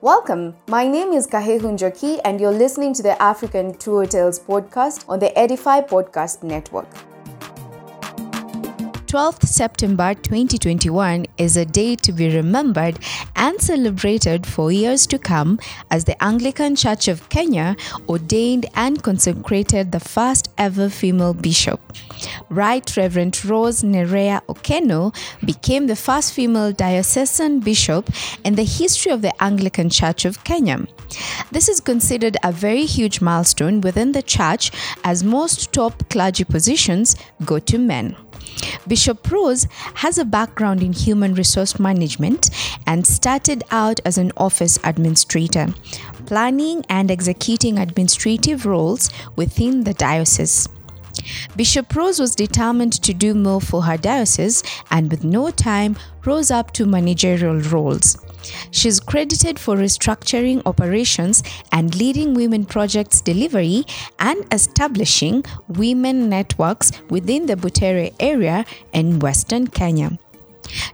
Welcome. My name is Kahihu Njoki, and you're listening to the African True Tales podcast on the Edify Podcast Network. 12th September 2021 is a day to be remembered and celebrated for years to come as the Anglican Church of Kenya ordained and consecrated the first ever female bishop. Right Reverend Rose Nerea Okeno became the first female diocesan bishop in the history of the Anglican Church of Kenya. This is considered a very huge milestone within the church as most top clergy positions go to men. Bishop Rose has a background in human resource management and started out as an office administrator, planning and executing administrative roles within the diocese. Bishop Rose was determined to do more for her diocese and with no time rose up to managerial roles. She's credited for restructuring operations and leading women projects delivery and establishing women networks within the Butere area in Western Kenya.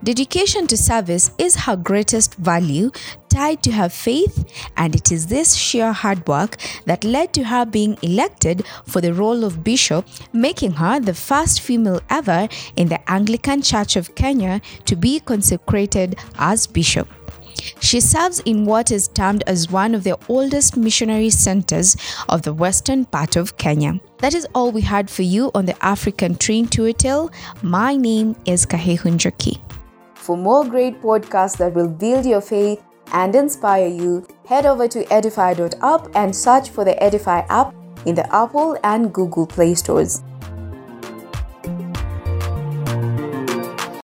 Dedication to service is her greatest value, tied to her faith, and it is this sheer hard work that led to her being elected for the role of bishop, making her the first female ever in the Anglican Church of Kenya to be consecrated as bishop. She serves in what is termed as one of the oldest missionary centers of the western part of Kenya. That is all we had for you on the African Train Tour Tale. My name is Kahihu Njoki. For more great podcasts that will build your faith and inspire you, head over to edify.app and search for the Edify app in the Apple and Google Play stores.